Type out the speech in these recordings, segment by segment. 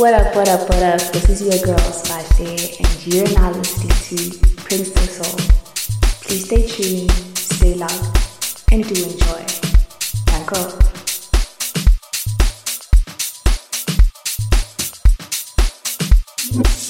What up, what up, what up? This is your girl, Spashe, and you're now listening to Prince Soul. Please stay tuned, stay loud, and do enjoy. Thank you. something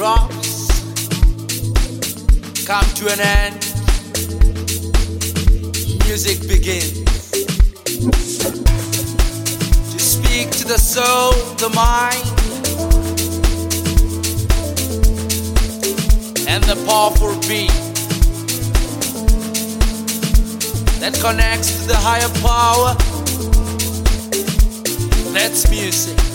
drops come to an end. Music begins to speak to the soul, the mind, and the powerful beat. that connects to the higher power. That's music.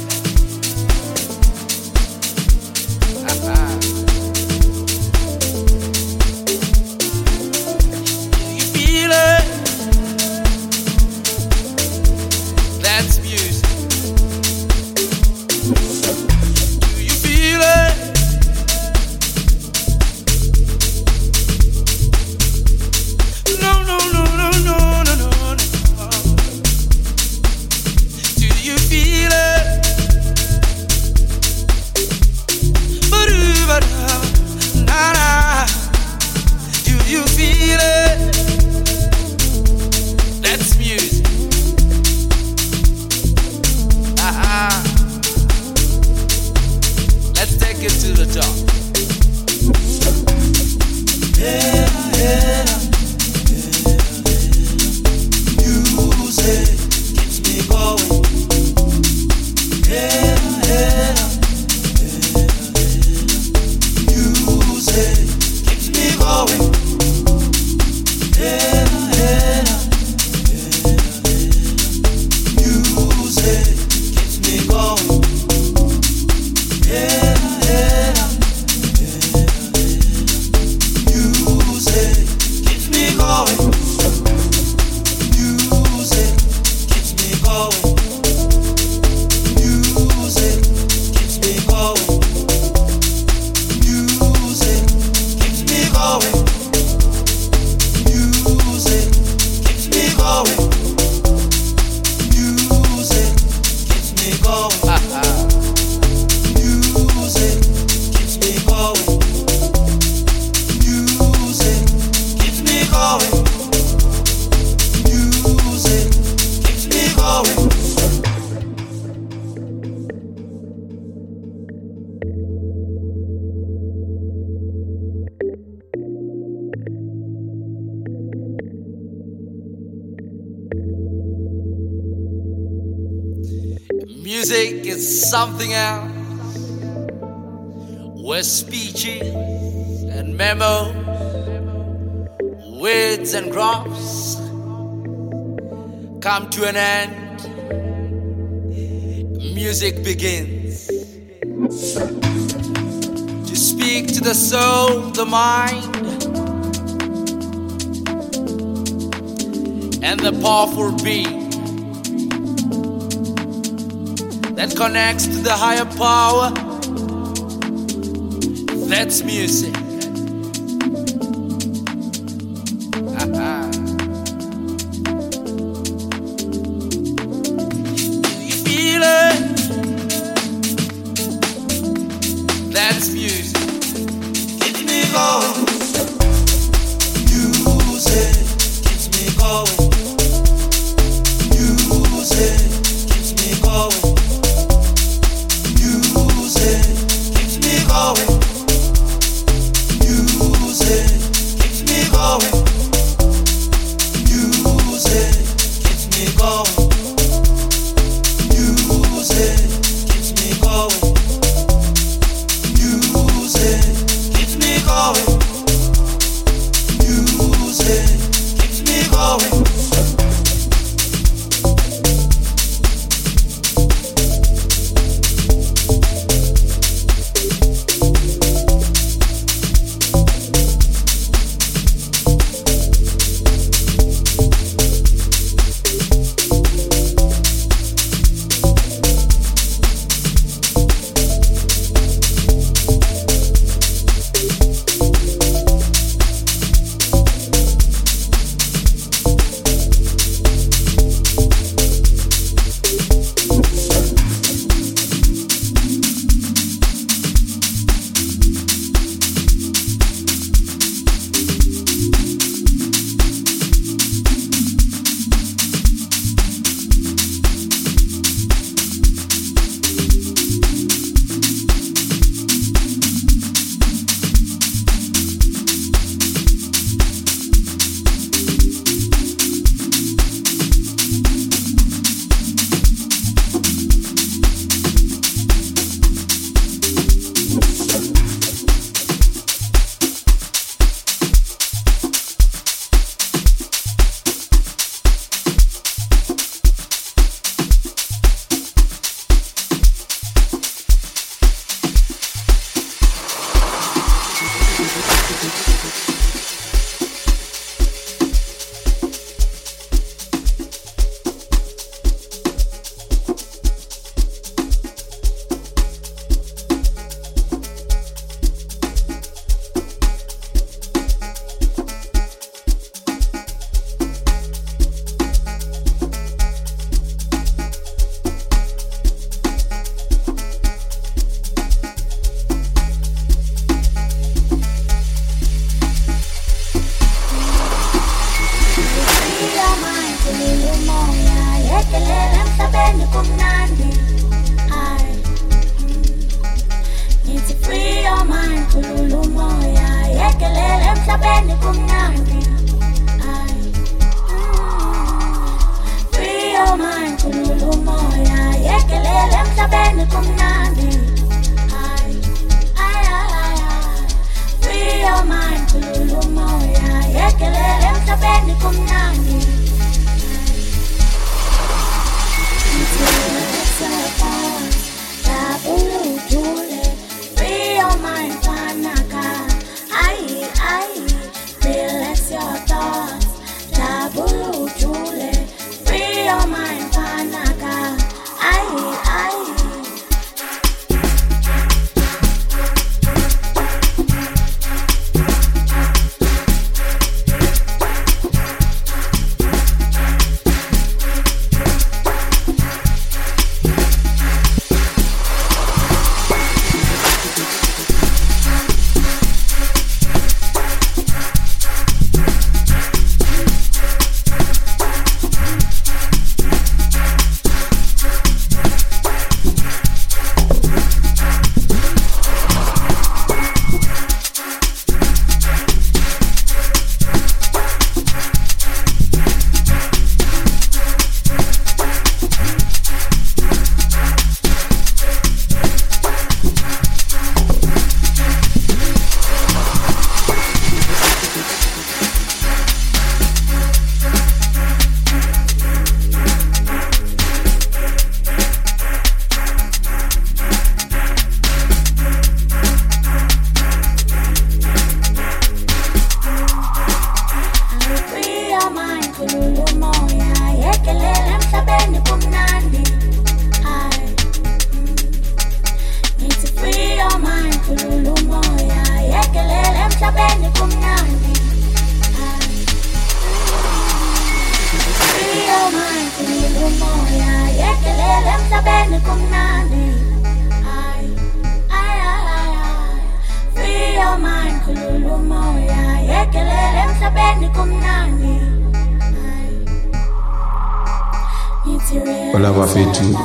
Come to an end. Music begins to speak to the soul, the mind, and the powerful beat. that connects to the higher power. That's music.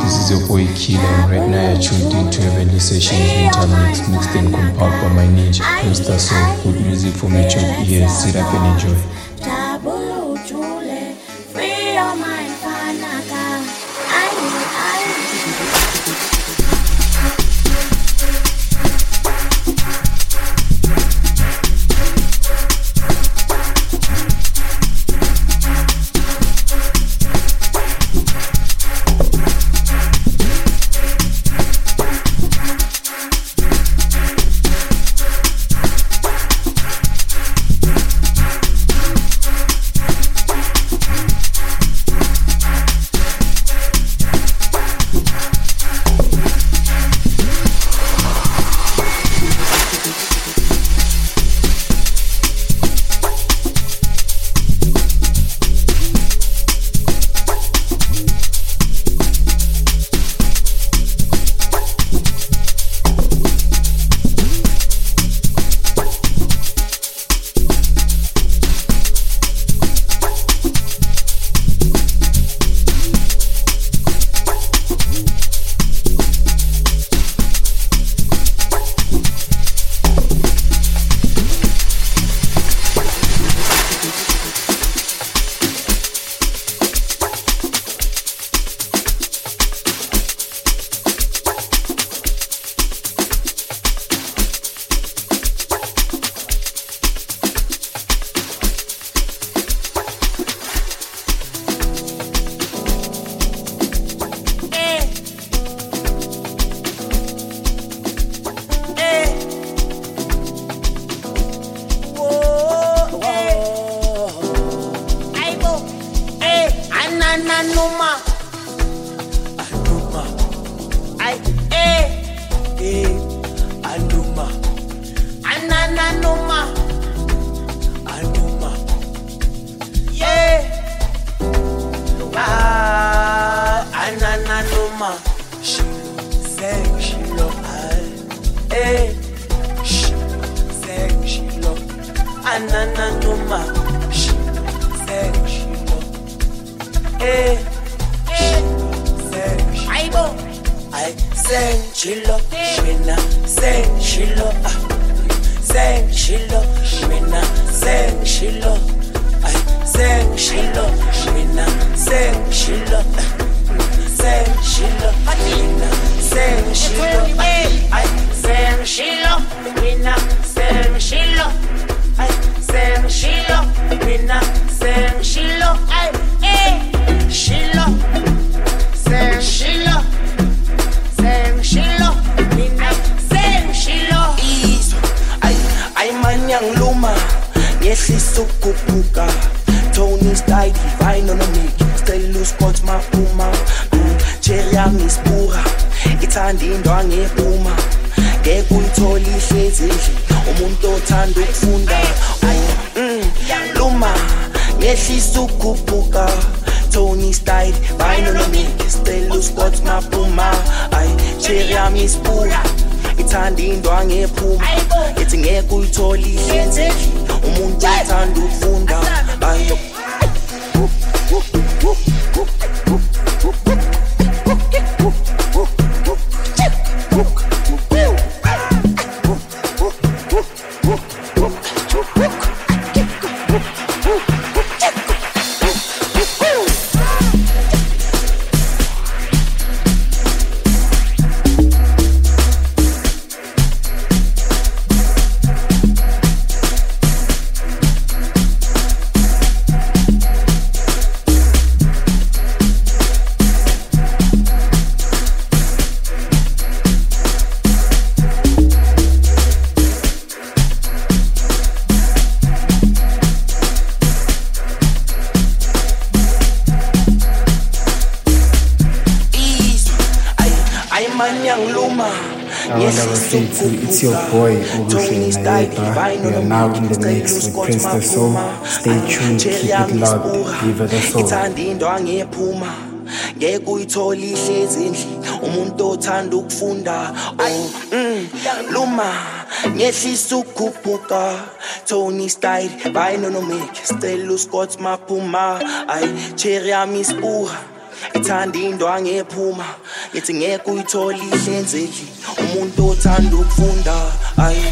This is your boy Killer, and right now you're tuned into Heavenly Sessions Winter Mix, mixed and compiled by my ninja, Mr. song Good music for mature ears. Sit up and enjoy. Ananuma. Anuma. I eh eh Anuma. Ananuma. Anuma. Yeah. Ah Ananuma. She sang she love I eh she sang she love Ananuma. Hey, hey. Aibo. I send she love, Send she love, ah, send she love, Send she I ah, send she love, Send she love, ah, send she love, Send she love, I send she love, ukukhuphuka Tony style divine on a mic. Stella Scott maphuma Cherry yami isibura ithanda indwangu ephuma ngeke uyithole ihlezi endlini umuntu othanda ukufunda. Mm, luma ngehlisa ukukhuphuka Tony style vine on a mic. Stella Scott maphuma ay cherry yami isibura ithanda indwangu ephuma ethi ngeke uyithole endlini umuntu othanda ukufunda ay It's now in the mix with PrinceDaSoul. Stay tuned, keep it locked. Viva the soul. ngeke uyithole ihlezi endlini umuntu othanda ukufunda. Mm, luma. Ngehlisa ukukhuphuka. Tony style vine no make. Stella Scott maphuma. Ay cherry yami isibura ithanda indwangu ephuma ngithi ngeke uyithole ihlenzeli umuntu othanda ukufunda. Ayi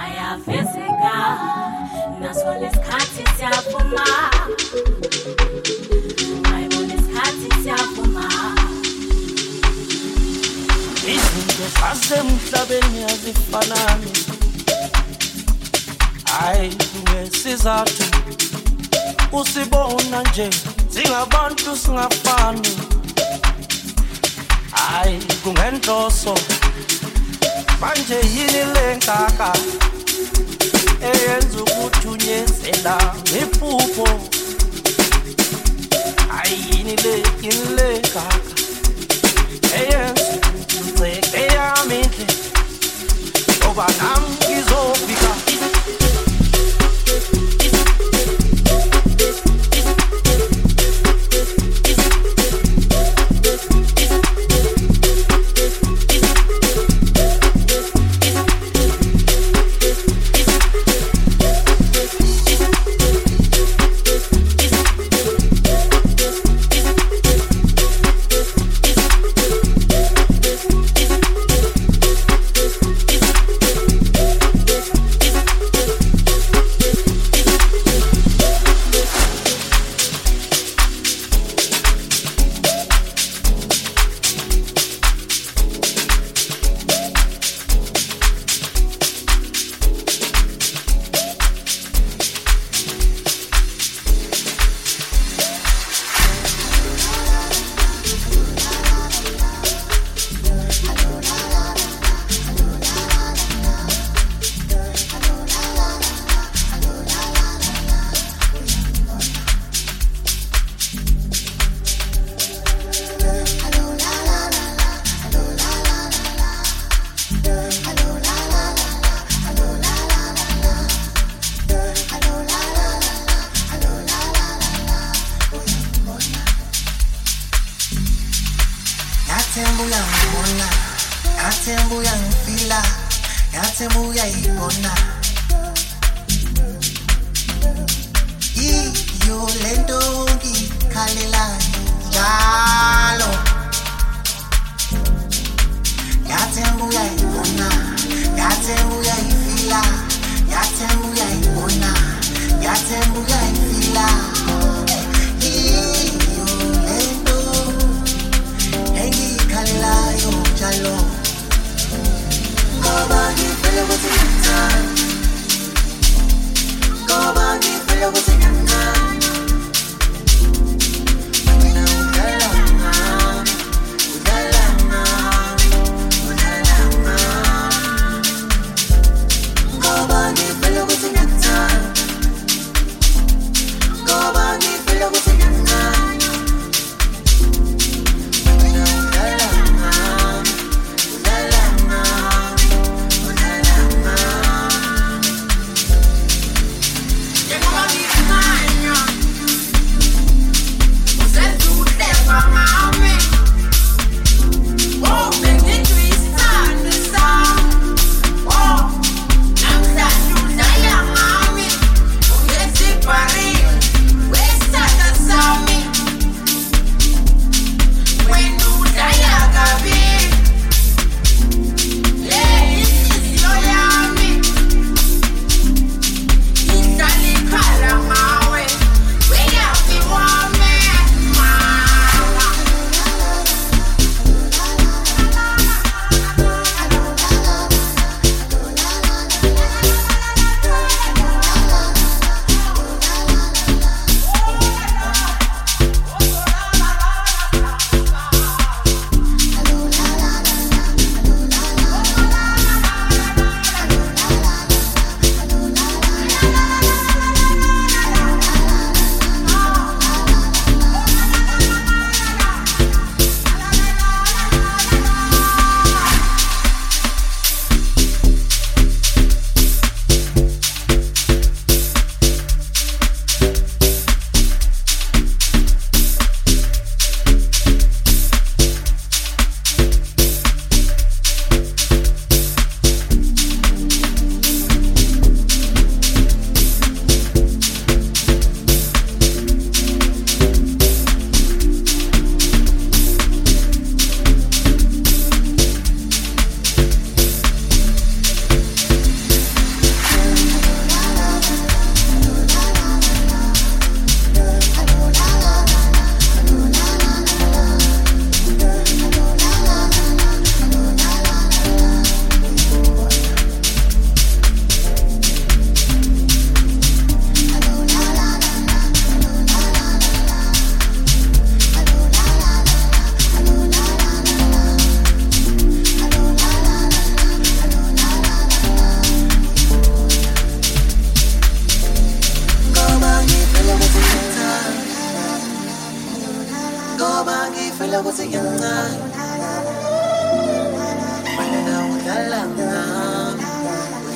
ayafezeka naso lesikhathi siyavuma. Ayibona isikhathi siyavuma. Izinto zasemhlabeni azifanani. Hayi kungesizathu usibona nje singabantu singafani hayi kungenhloso manje yini lenkaka eyenza ukuthi unyezela ngephupho ayini le yini lenkaka eyenza ukuthi uceke yami indle ngoba nami ngizofika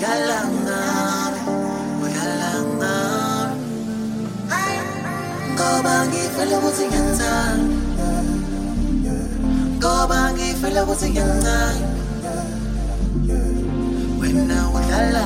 udlala ngami ngoba ngifela ukuthi ngiyancane ngoba ngifela ukuthi ngiyancane wena udlala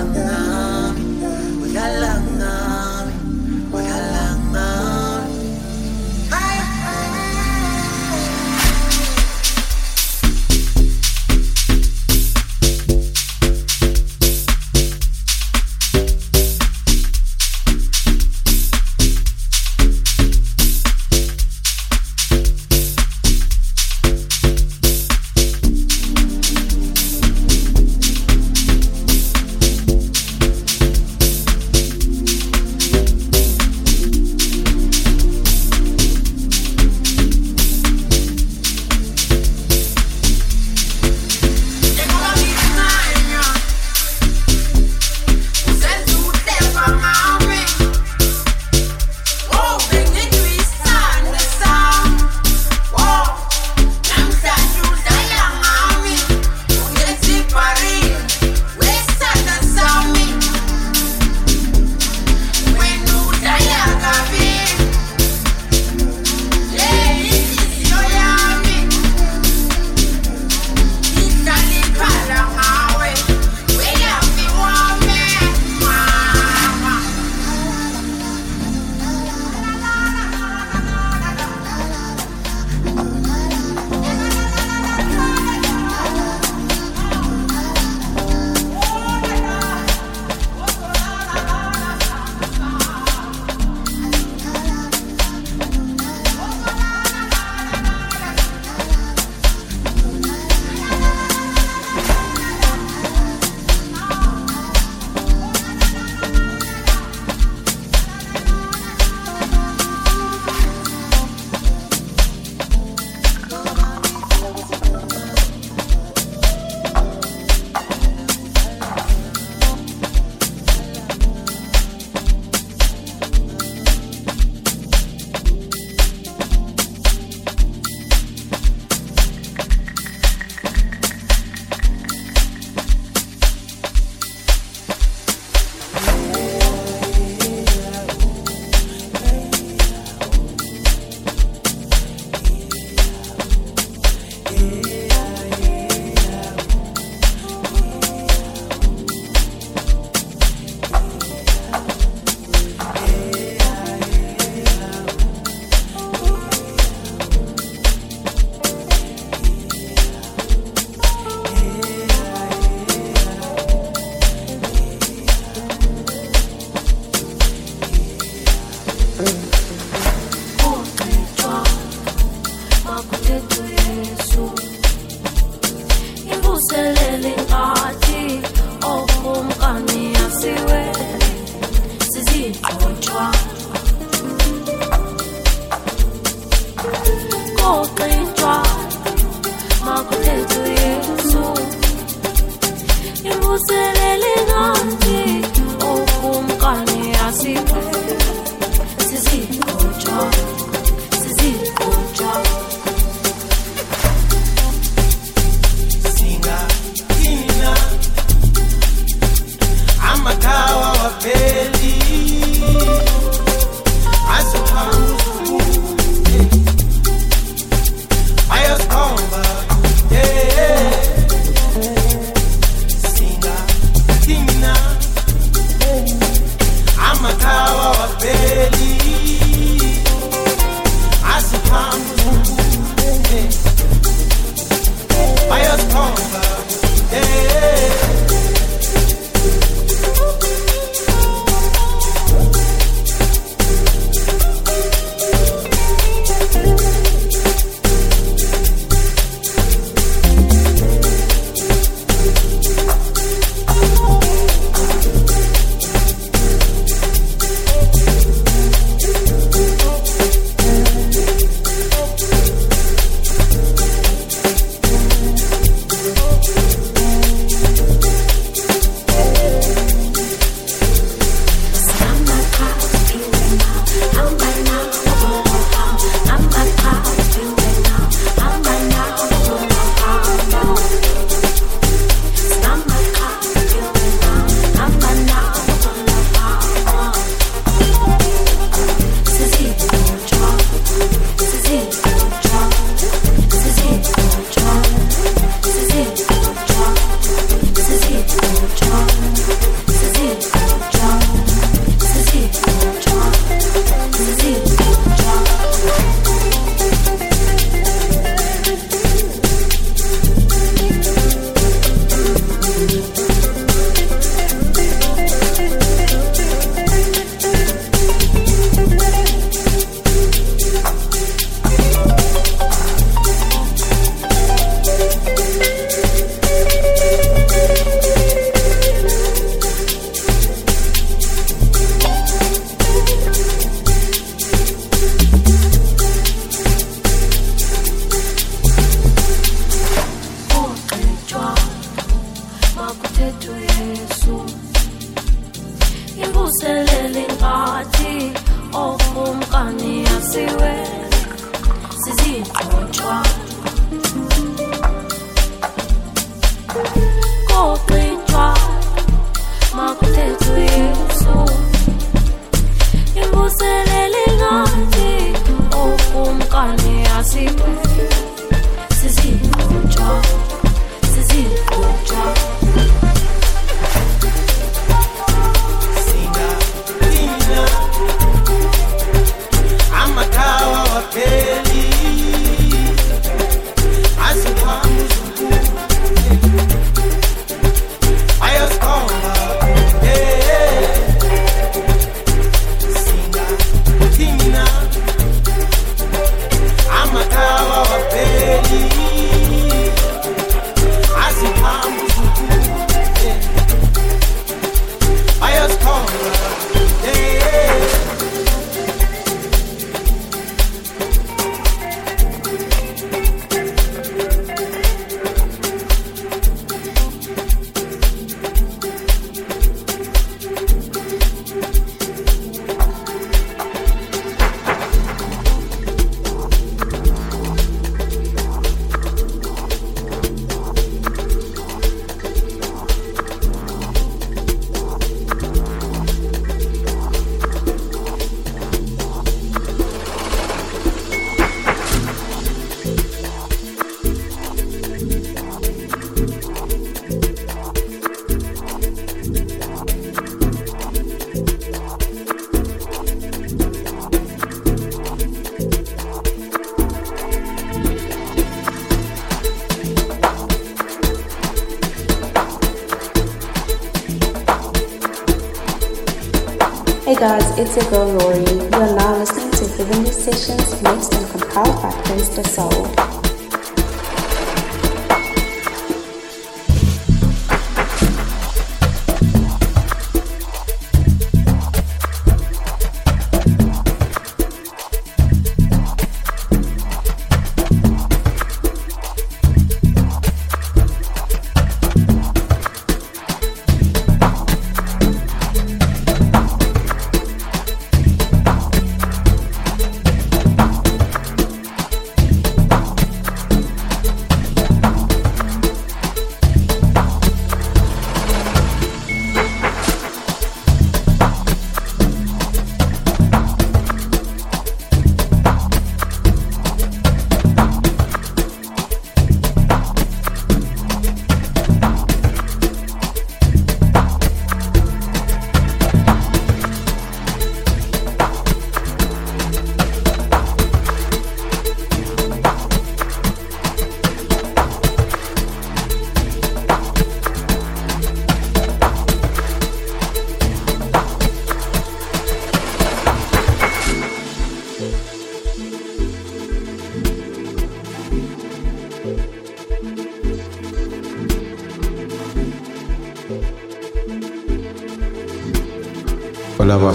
it's your girl Rory. You are now listening to Heavenly Sessions mixed and compiled by PrinceDaSoul.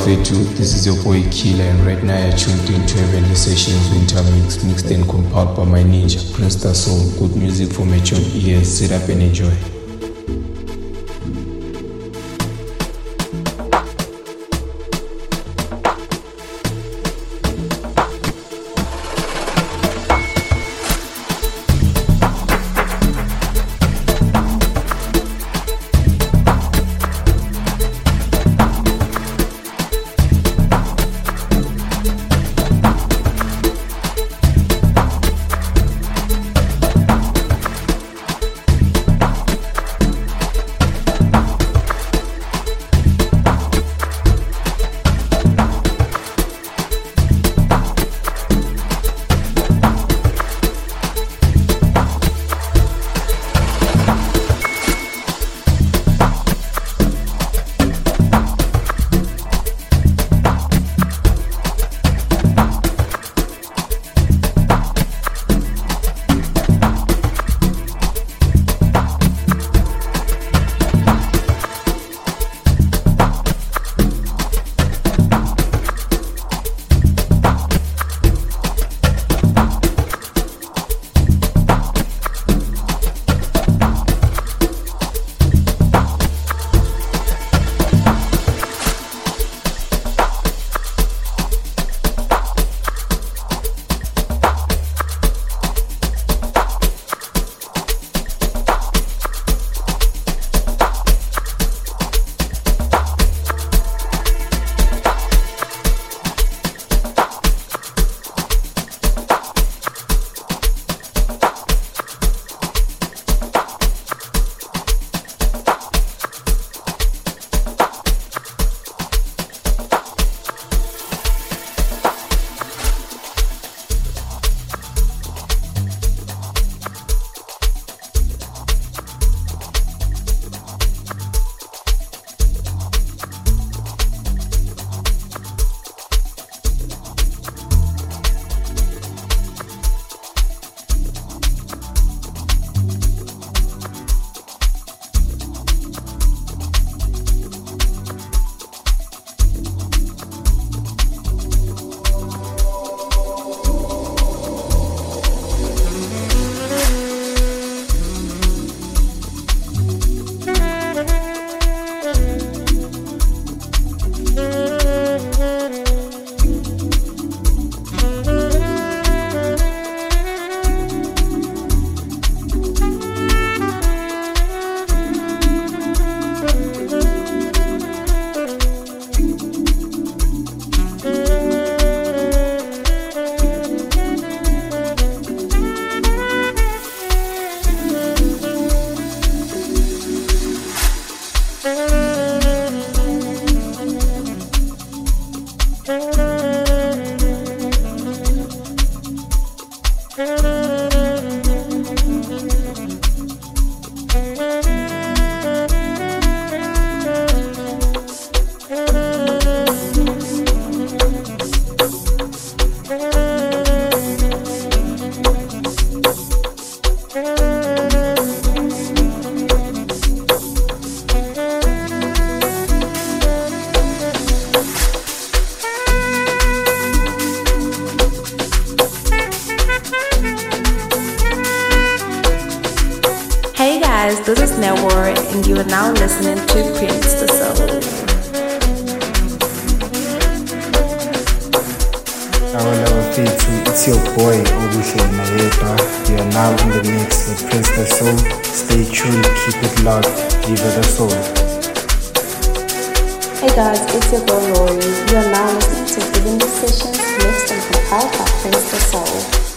This is your boy Killer, and right now you're tuned into Heavenly Sessions Winter Mix, mixed and compiled by my ninja, Prince Soul. Good music for mature ears. Sit up and enjoy. Boy Obushe Naeta. You are now in the mix with PrinceDaSoul. Stay tuned, keep it locked, give it the Soul. Hey guys, it's your girl Lori. You are now listening to Giving the Sessions mixed and compiled by PrinceDaSoul.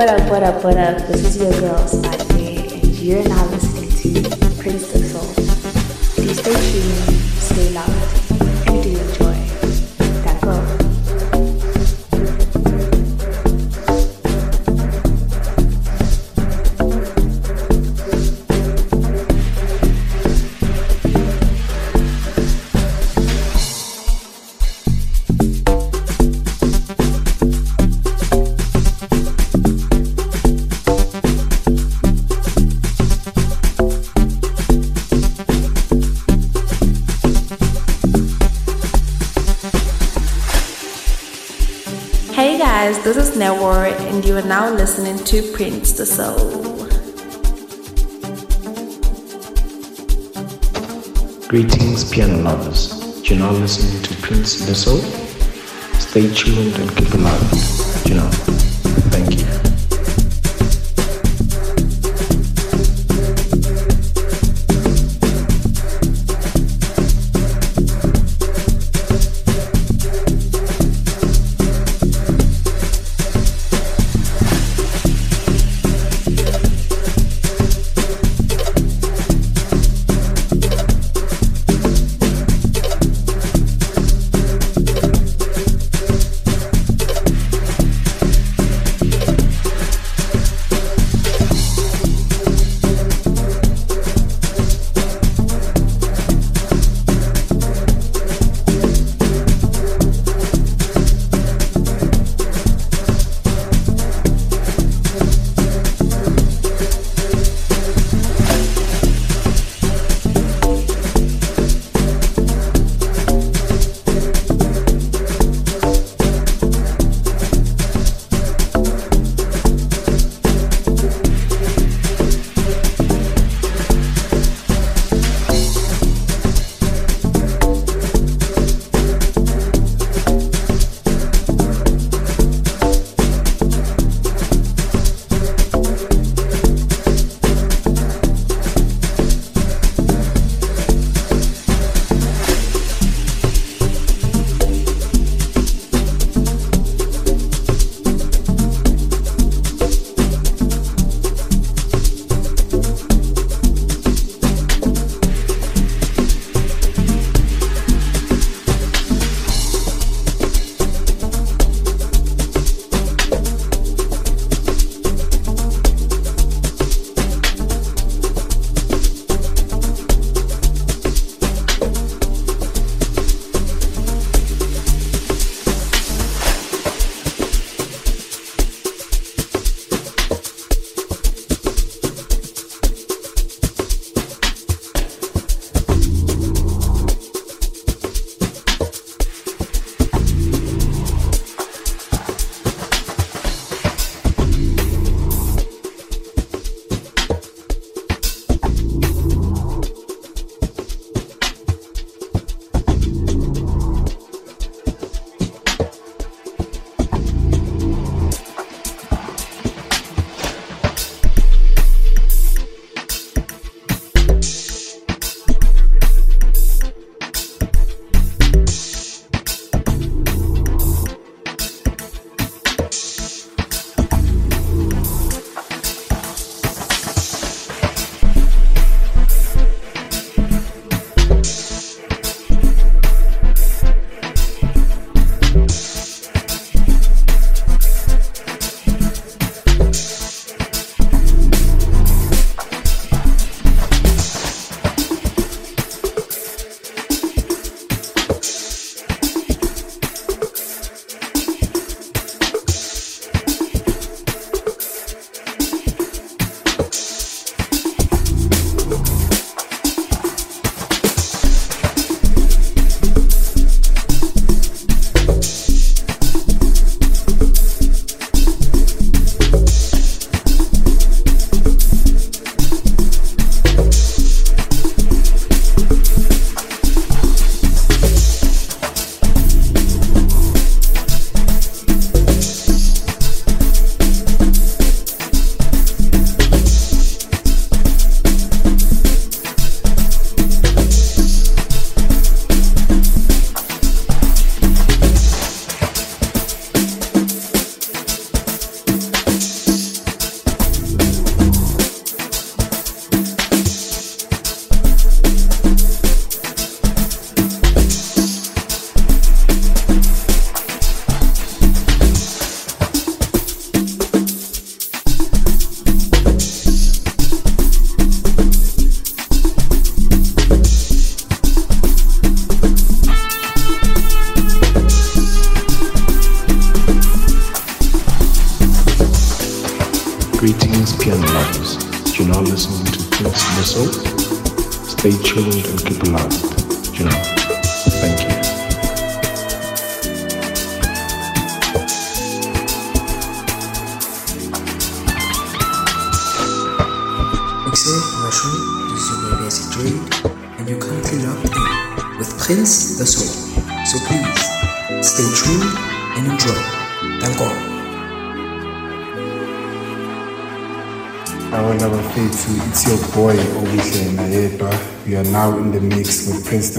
What up, what up, what up? This is your girl, Hey guys, this is Newar, and you are now listening to PrinceDaSoul. Greetings, piano lovers. You're now listening to PrinceDaSoul. Stay tuned and keep alive. You know,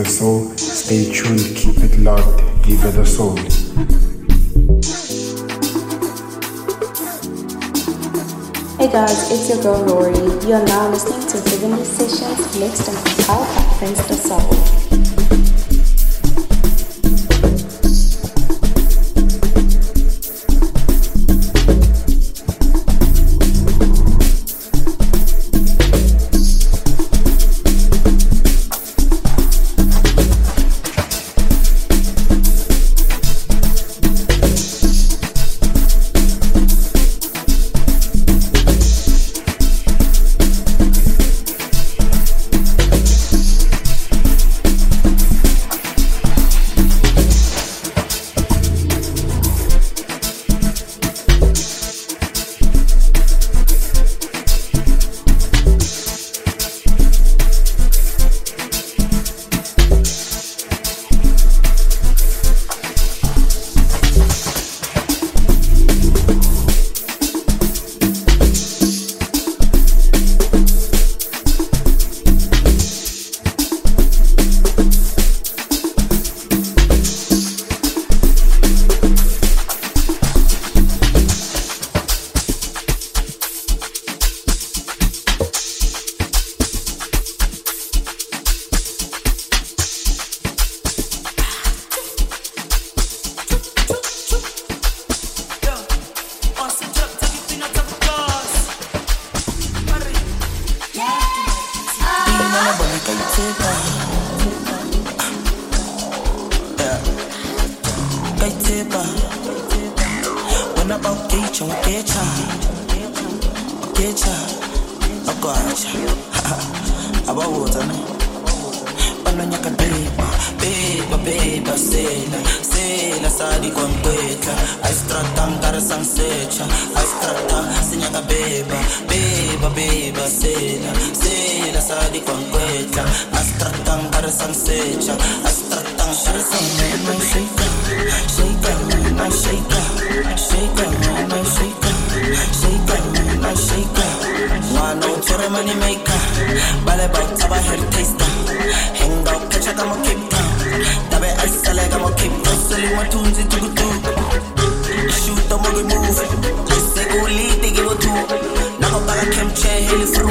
the soul. Stay tuned, keep it locked, give it a soul. Hey guys, it's your girl Lori. You are now listening to Divinity Sessions mixed and compiled by PrinceDaSoul. kama kipna Dabe asale kama kipna Sali the tukutu Shoot the muggy move Sego li tigi wotu Nako baga kemche heli through.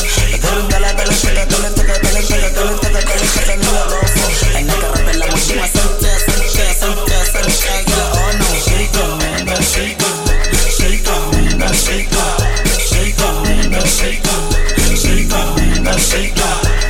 Dale un dale, dale, dale, dale, toca, dale, dale, dale, toca, dale, dale, no la rojo. Ay, no que la mochila, sente, sente, sente, sente, yeah, oh no. Shake on, man, that shake on, shake on, man, that shake on, shake on, man, that shake on, shake on, man, that shake on.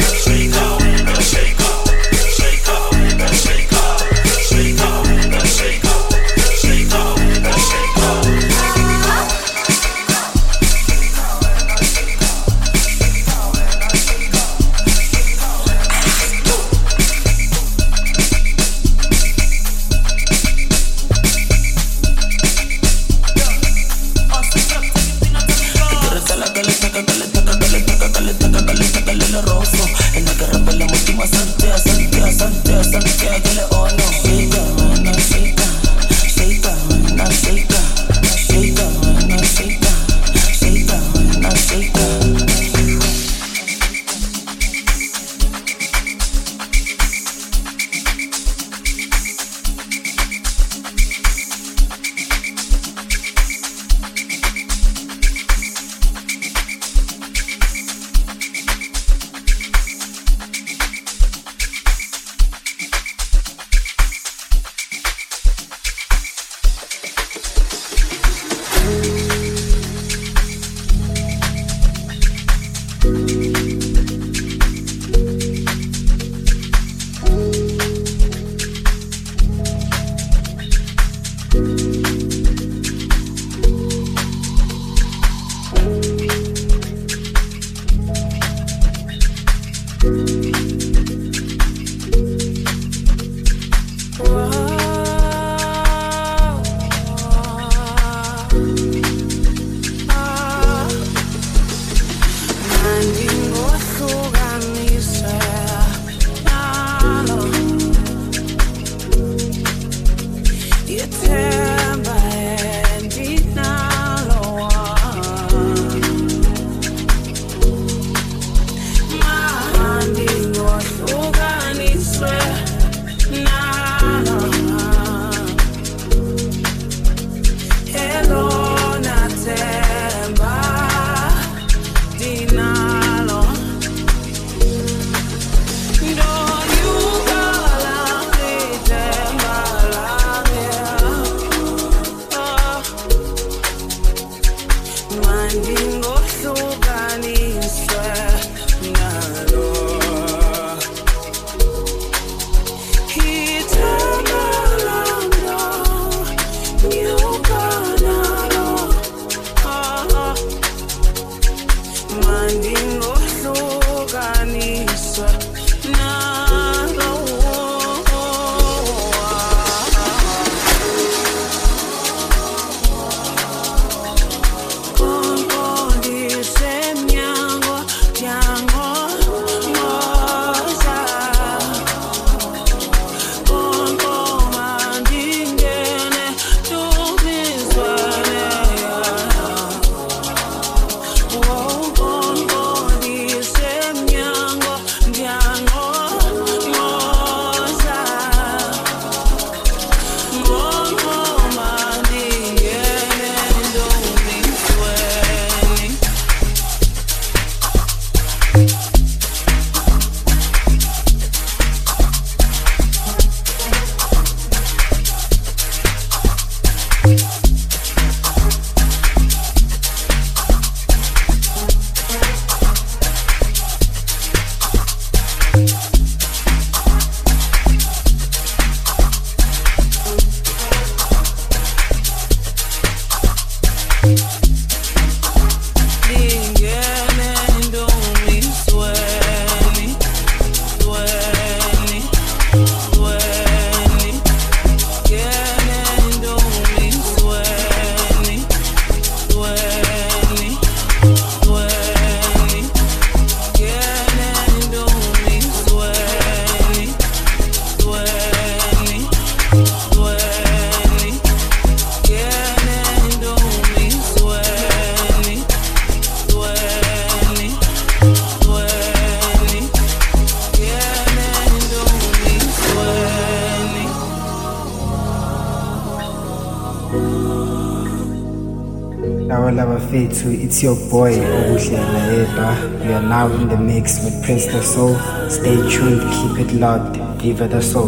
It's your boy Obuhle Naedwa. You are now in the mix with PrinceDaSoul. Stay tuned, keep it locked. Viva the Soul.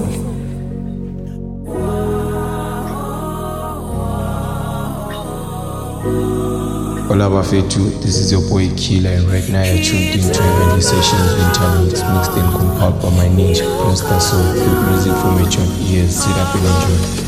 Hola Bafetu, this is your boy Killer and right now you're tuned into a Heavenly Sessions Winter Mix mixed and compiled by my ninja Prince the Soul. Good music for mature ears, sit up and enjoy.